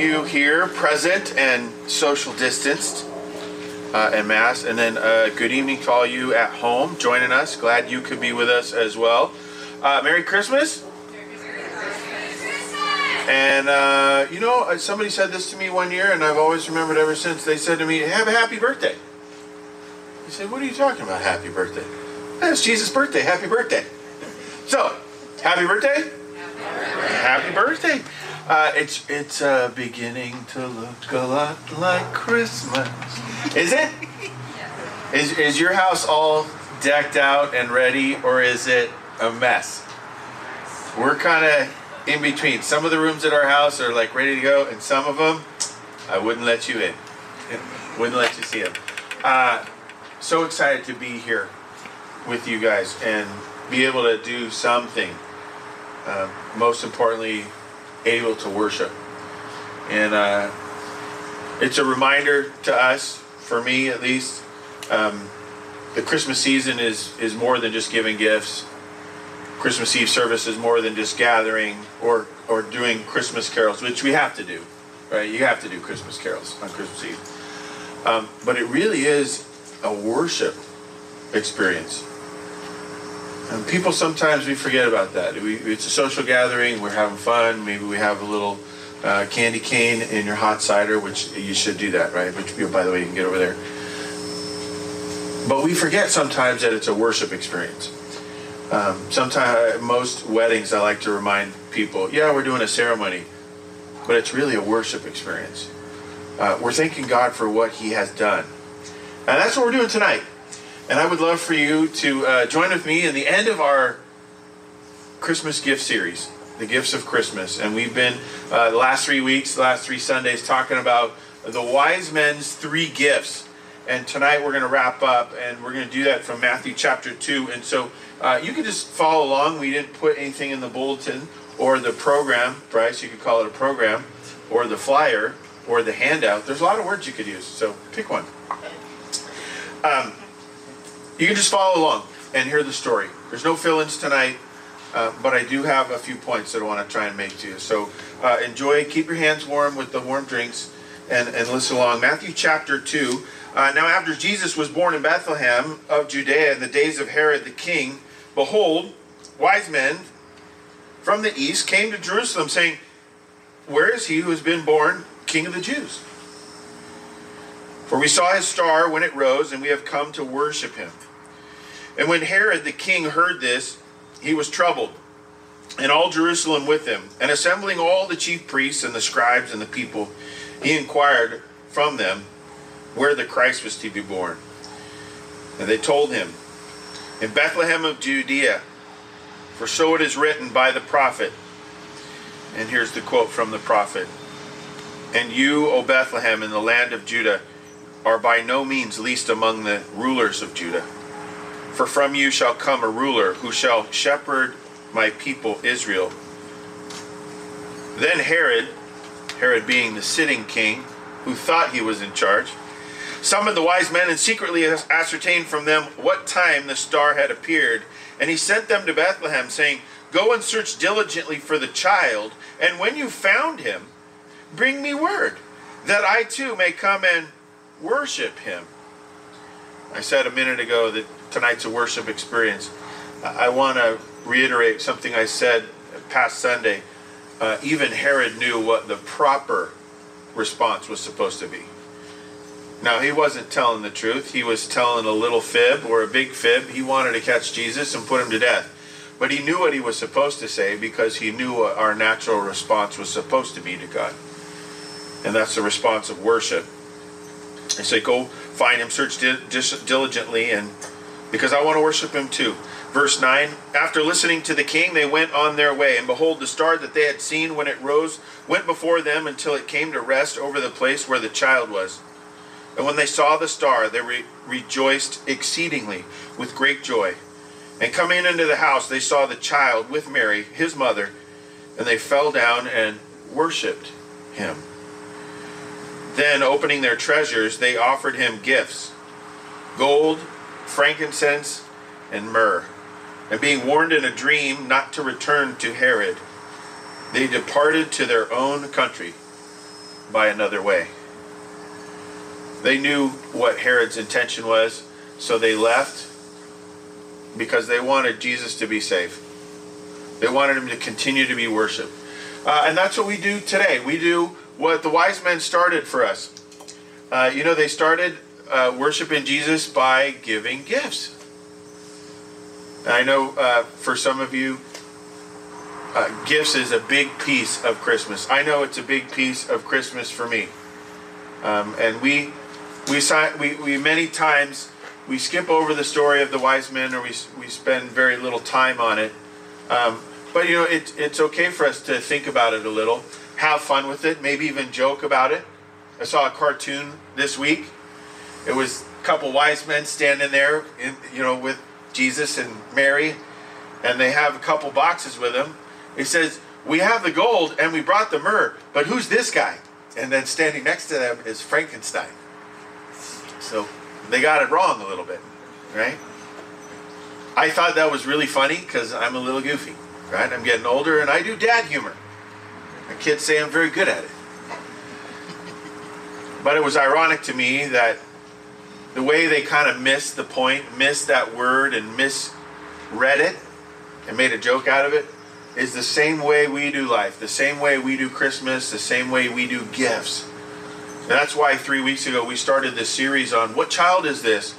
you here present and social distanced uh, and mass. And then uh, good evening to all you at home joining us. Glad you could be with us as well. Uh, Merry Christmas. And uh, you know, uh, somebody said this to me one year, and I've always remembered ever since. They said to me, "Have a happy birthday." I said, "What are you talking about? Happy birthday? That's Jesus' birthday. Happy birthday!" So, happy birthday! Happy birthday! Uh, it's it's uh, beginning to look a lot like Christmas. Is it? Is is your house all decked out and ready, or is it a mess? We're kind of in between. Some of the rooms at our house are like ready to go, and some of them I wouldn't let you in. wouldn't let you see them. Uh, so excited to be here with you guys and be able to do something. Uh, most importantly, able to worship. And uh, it's a reminder to us, for me at least, um, the Christmas season is, is more than just giving gifts. Christmas Eve service is more than just gathering or, or doing Christmas carols, which we have to do, right? You have to do Christmas carols on Christmas Eve. Um, but it really is a worship experience. And people sometimes we forget about that. We, it's a social gathering. We're having fun. Maybe we have a little uh, candy cane in your hot cider, which you should do that, right? Which, you know, by the way, you can get over there. But we forget sometimes that it's a worship experience. Um, sometimes, most weddings, I like to remind people, yeah, we're doing a ceremony, but it's really a worship experience. Uh, we're thanking God for what He has done. And that's what we're doing tonight. And I would love for you to uh, join with me in the end of our Christmas gift series, the gifts of Christmas. And we've been uh, the last three weeks, the last three Sundays, talking about the wise men's three gifts. And tonight we're going to wrap up, and we're going to do that from Matthew chapter 2. And so uh, you can just follow along. We didn't put anything in the bulletin or the program, Bryce, you could call it a program, or the flyer, or the handout. There's a lot of words you could use, so pick one. Um, you can just follow along and hear the story. There's no fill ins tonight, uh, but I do have a few points that I want to try and make to you. So uh, enjoy, keep your hands warm with the warm drinks, and, and listen along. Matthew chapter 2. Uh, now, after Jesus was born in Bethlehem of Judea in the days of Herod the king, behold, wise men from the east came to Jerusalem, saying, Where is he who has been born king of the Jews? For we saw his star when it rose, and we have come to worship him. And when Herod the king heard this, he was troubled, and all Jerusalem with him. And assembling all the chief priests and the scribes and the people, he inquired from them where the Christ was to be born. And they told him, In Bethlehem of Judea, for so it is written by the prophet. And here's the quote from the prophet And you, O Bethlehem, in the land of Judah, are by no means least among the rulers of Judah. For from you shall come a ruler who shall shepherd my people Israel. Then Herod, Herod being the sitting king, who thought he was in charge, summoned the wise men and secretly ascertained from them what time the star had appeared. And he sent them to Bethlehem, saying, Go and search diligently for the child, and when you found him, bring me word, that I too may come and worship him. I said a minute ago that tonight's a worship experience. I want to reiterate something I said past Sunday. Uh, even Herod knew what the proper response was supposed to be. Now, he wasn't telling the truth. He was telling a little fib or a big fib. He wanted to catch Jesus and put him to death. But he knew what he was supposed to say because he knew what our natural response was supposed to be to God. And that's the response of worship. He said, Go find him, search diligently, and because I want to worship him too. Verse 9 After listening to the king, they went on their way, and behold, the star that they had seen when it rose went before them until it came to rest over the place where the child was. And when they saw the star, they re- rejoiced exceedingly with great joy. And coming into the house, they saw the child with Mary, his mother, and they fell down and worshipped him. Then, opening their treasures, they offered him gifts gold, frankincense, and myrrh. And being warned in a dream not to return to Herod, They departed to their own country by another way. They knew what Herod's intention was, so they left because they wanted Jesus to be safe. They wanted him to continue to be worshiped. Uh, and that's what we do today. We do what the wise men started for us. Uh, you know, they started uh, worshiping Jesus by giving gifts. I know uh, for some of you, uh, gifts is a big piece of Christmas. I know it's a big piece of Christmas for me. Um, and we, we, we, we many times we skip over the story of the wise men or we, we spend very little time on it. Um, but you know, it, it's okay for us to think about it a little, have fun with it, maybe even joke about it. I saw a cartoon this week. It was a couple wise men standing there, in, you know, with Jesus and Mary, and they have a couple boxes with them. He says, "We have the gold and we brought the myrrh, but who's this guy?" And then standing next to them is Frankenstein. So they got it wrong a little bit, right? I thought that was really funny because I'm a little goofy, right? I'm getting older and I do dad humor. My kids say I'm very good at it. But it was ironic to me that the way they kind of missed the point, missed that word, and misread it and made a joke out of it is the same way we do life, the same way we do Christmas, the same way we do gifts. And that's why three weeks ago we started this series on what child is this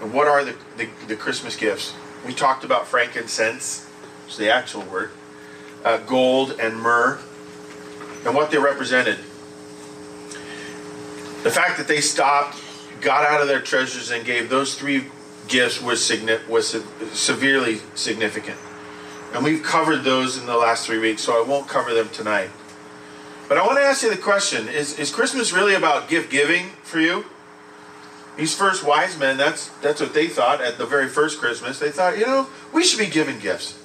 and what are the, the, the Christmas gifts. We talked about frankincense, which is the actual word, uh, gold and myrrh, and what they represented. The fact that they stopped, got out of their treasures, and gave those three gifts was, was severely significant. And we've covered those in the last three weeks, so I won't cover them tonight. But I want to ask you the question is, is Christmas really about gift giving for you? These first wise men, that's, that's what they thought at the very first Christmas. They thought, you know, we should be giving gifts.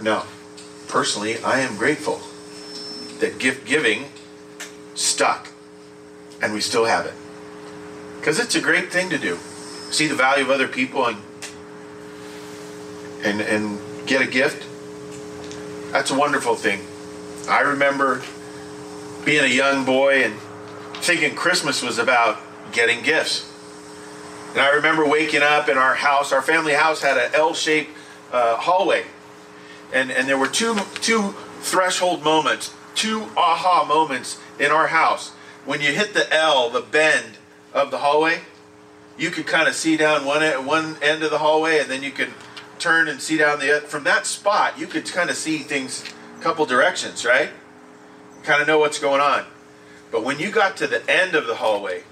No. Personally, I am grateful that gift giving stuck and we still have it. Because it's a great thing to do. See the value of other people and, and, and get a gift. That's a wonderful thing. I remember being a young boy and thinking Christmas was about getting gifts. And I remember waking up in our house, our family house had an L shaped uh, hallway. And, and there were two, two threshold moments, two aha moments in our house. When you hit the L, the bend of the hallway, you could kind of see down one, one end of the hallway and then you could turn and see down the From that spot, you could kind of see things a couple directions, right? kind of know what's going on. But when you got to the end of the hallway,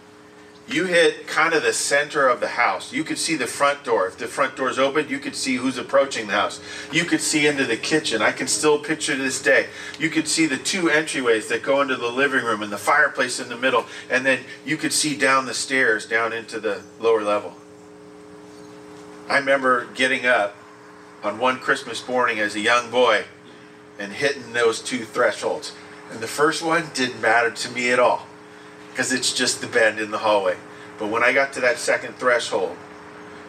you hit kind of the center of the house. You could see the front door. If the front door's open, you could see who's approaching the house. You could see into the kitchen. I can still picture this day. You could see the two entryways that go into the living room and the fireplace in the middle. And then you could see down the stairs down into the lower level. I remember getting up on one Christmas morning as a young boy and hitting those two thresholds. And the first one didn't matter to me at all because it's just the bend in the hallway. But when I got to that second threshold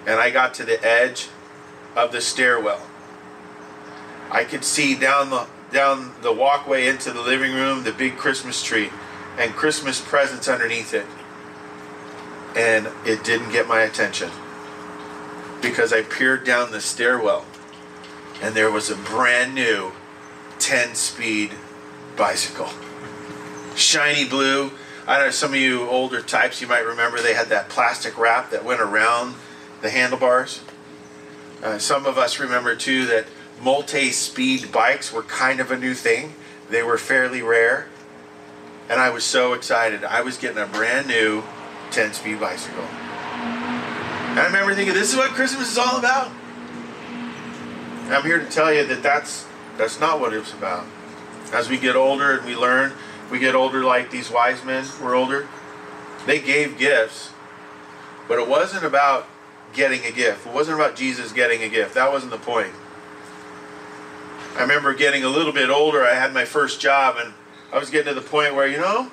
and I got to the edge of the stairwell, I could see down the down the walkway into the living room the big Christmas tree and Christmas presents underneath it. And it didn't get my attention because I peered down the stairwell and there was a brand new 10 speed bicycle. Shiny blue. I know some of you older types, you might remember they had that plastic wrap that went around the handlebars. Uh, some of us remember too that multi speed bikes were kind of a new thing, they were fairly rare. And I was so excited. I was getting a brand new 10 speed bicycle. And I remember thinking, this is what Christmas is all about. And I'm here to tell you that that's, that's not what it's about. As we get older and we learn, we get older like these wise men were older. They gave gifts, but it wasn't about getting a gift. It wasn't about Jesus getting a gift. That wasn't the point. I remember getting a little bit older. I had my first job, and I was getting to the point where, you know,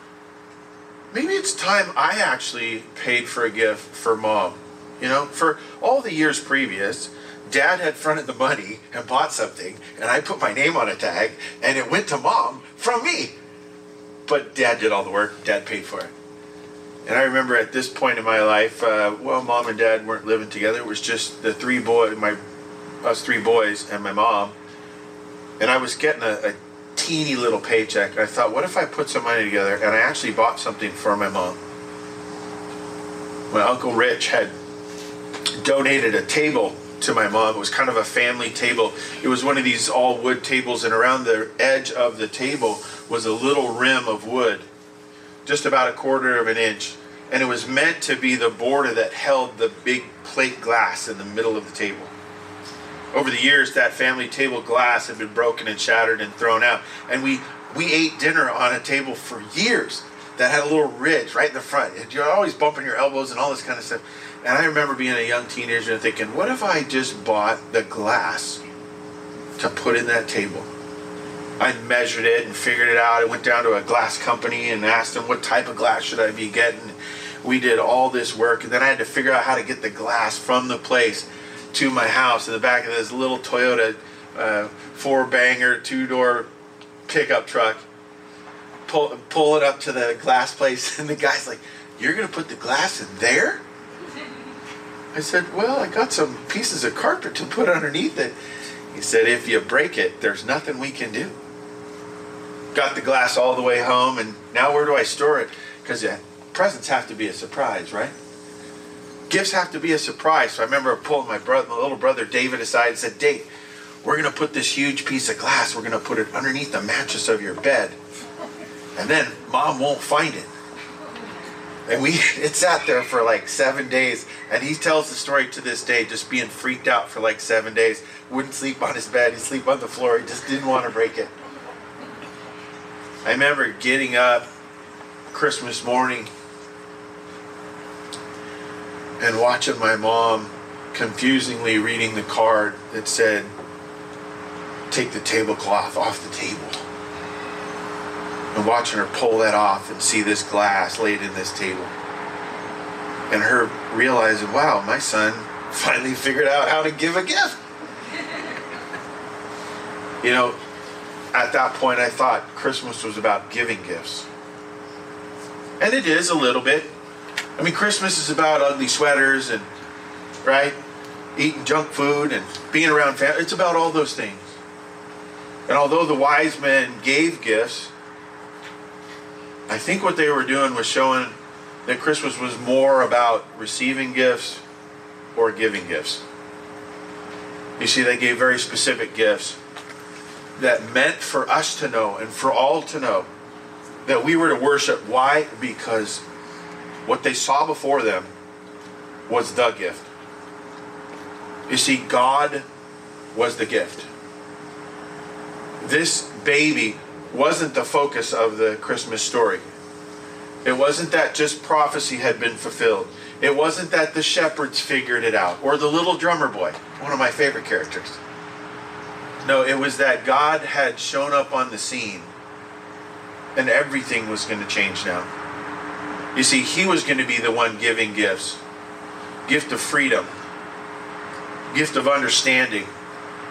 maybe it's time I actually paid for a gift for mom. You know, for all the years previous, dad had fronted the money and bought something, and I put my name on a tag, and it went to mom from me. But dad did all the work, dad paid for it. And I remember at this point in my life, uh, well, mom and dad weren't living together. It was just the three boys, my us three boys, and my mom. And I was getting a, a teeny little paycheck. I thought, what if I put some money together and I actually bought something for my mom? My uncle Rich had donated a table to my mom. It was kind of a family table. It was one of these all wood tables, and around the edge of the table was a little rim of wood, just about a quarter of an inch. And it was meant to be the border that held the big plate glass in the middle of the table. Over the years, that family table glass had been broken and shattered and thrown out. And we, we ate dinner on a table for years that had a little ridge right in the front. You're always bumping your elbows and all this kind of stuff. And I remember being a young teenager and thinking, what if I just bought the glass to put in that table? I measured it and figured it out. I went down to a glass company and asked them what type of glass should I be getting. We did all this work, and then I had to figure out how to get the glass from the place to my house in the back of this little Toyota uh, four banger two door pickup truck. Pull, pull it up to the glass place, and the guy's like, "You're gonna put the glass in there?" I said, Well, I got some pieces of carpet to put underneath it. He said, If you break it, there's nothing we can do. Got the glass all the way home, and now where do I store it? Because yeah, presents have to be a surprise, right? Gifts have to be a surprise. So I remember pulling my brother, my little brother David aside and said, Dave, we're to put this huge piece of glass, we're to put it underneath the mattress of your bed. And then mom won't find it. And we it sat there for like seven days. And he tells the story to this day, just being freaked out for like seven days. Wouldn't sleep on his bed, he'd sleep on the floor, he just didn't want to break it. I remember getting up Christmas morning and watching my mom confusingly reading the card that said, Take the tablecloth off the table. And watching her pull that off and see this glass laid in this table. And her realizing, wow, my son finally figured out how to give a gift. You know, at that point, I thought Christmas was about giving gifts. And it is a little bit. I mean, Christmas is about ugly sweaters and, right? Eating junk food and being around family. It's about all those things. And although the wise men gave gifts, I think what they were doing was showing that Christmas was more about receiving gifts or giving gifts. You see, they gave very specific gifts that meant for us to know and for all to know that we were to worship. Why? Because what they saw before them was the gift. You see, God was the gift. This baby wasn't the focus of the Christmas story. It wasn't that just prophecy had been fulfilled. It wasn't that the shepherds figured it out or the little drummer boy, one of my favorite characters. No, it was that God had shown up on the scene and everything was going to change now. You see, He was going to be the one giving gifts gift of freedom, gift of understanding,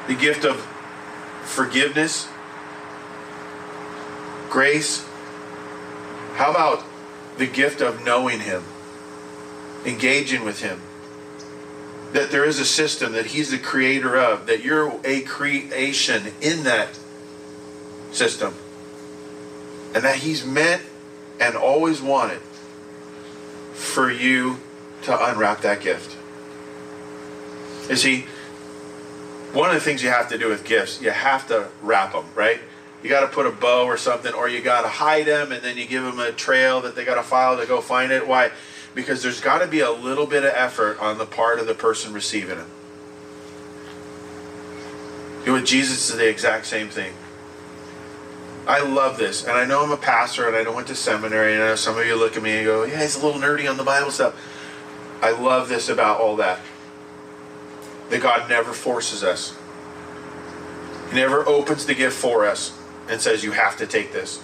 the gift of forgiveness, grace. How about the gift of knowing Him, engaging with Him? That there is a system that He's the creator of, that you're a creation in that system, and that He's meant and always wanted for you to unwrap that gift. You see, one of the things you have to do with gifts, you have to wrap them, right? You got to put a bow or something, or you got to hide them, and then you give them a trail that they got to follow to go find it. Why? Because there's got to be a little bit of effort on the part of the person receiving it. You know, Jesus is the exact same thing. I love this, and I know I'm a pastor, and I don't went to seminary, and I know some of you look at me and go, "Yeah, he's a little nerdy on the Bible stuff." I love this about all that. That God never forces us. He never opens the gift for us and says, You have to take this.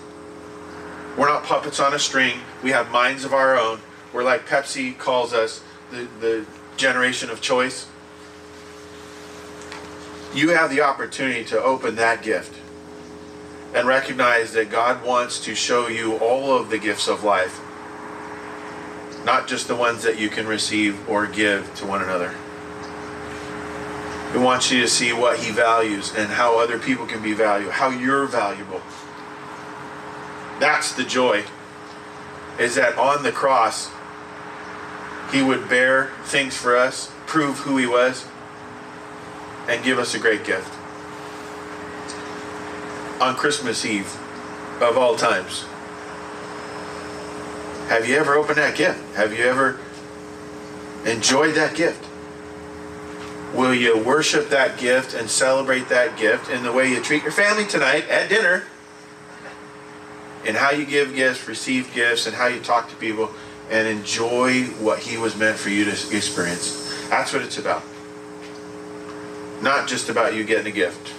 We're not puppets on a string. We have minds of our own. We're like Pepsi calls us the, the generation of choice. you have the opportunity to open that gift and recognize that God wants to show you all of the gifts of life, not just the ones that you can receive or give to one another. He wants you to see what He values and how other people can be valued, how you're valuable. That's the joy, is that on the cross, He would bear things for us, prove who He was, and give us a great gift on Christmas Eve of all times. Have you ever opened that gift? Have you ever enjoyed that gift? Will you worship that gift and celebrate that gift in the way you treat your family tonight at dinner? In how you give gifts, receive gifts, and how you talk to people and enjoy what He was meant for you to experience. That's what it's about. Not just about you getting a gift.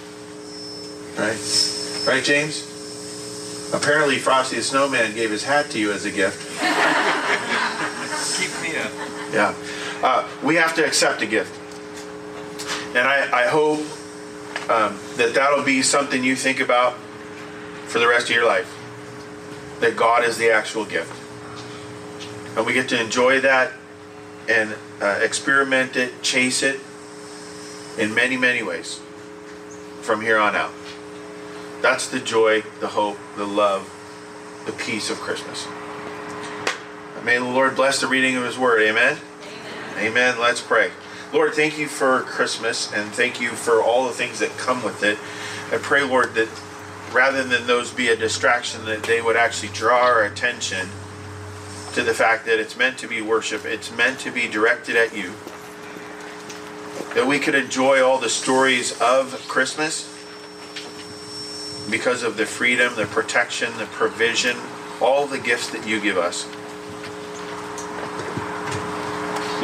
Right? Right, James? Apparently, Frosty the Snowman gave his hat to you as a gift. Keep me up. Yeah. Uh, we have to accept a gift. And I, I hope um, that that'll be something you think about for the rest of your life. That God is the actual gift. And we get to enjoy that and uh, experiment it, chase it in many, many ways from here on out. That's the joy, the hope, the love, the peace of Christmas. May the Lord bless the reading of His Word. Amen. Amen. Amen. Let's pray. Lord, thank you for Christmas and thank you for all the things that come with it. I pray, Lord, that rather than those be a distraction, that they would actually draw our attention to the fact that it's meant to be worship, it's meant to be directed at you. That we could enjoy all the stories of Christmas because of the freedom, the protection, the provision, all the gifts that you give us.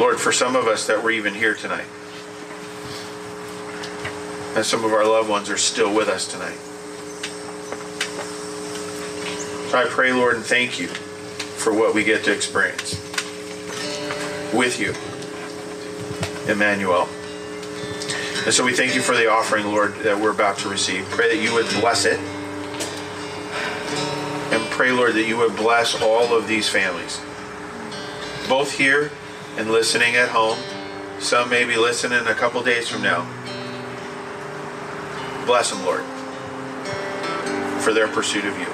Lord, for some of us that were even here tonight, and some of our loved ones are still with us tonight. So I pray, Lord, and thank you for what we get to experience with you, Emmanuel. And so we thank you for the offering, Lord, that we're about to receive. Pray that you would bless it. And pray, Lord, that you would bless all of these families, both here and listening at home. Some may be listening a couple days from now. Bless them, Lord, for their pursuit of you.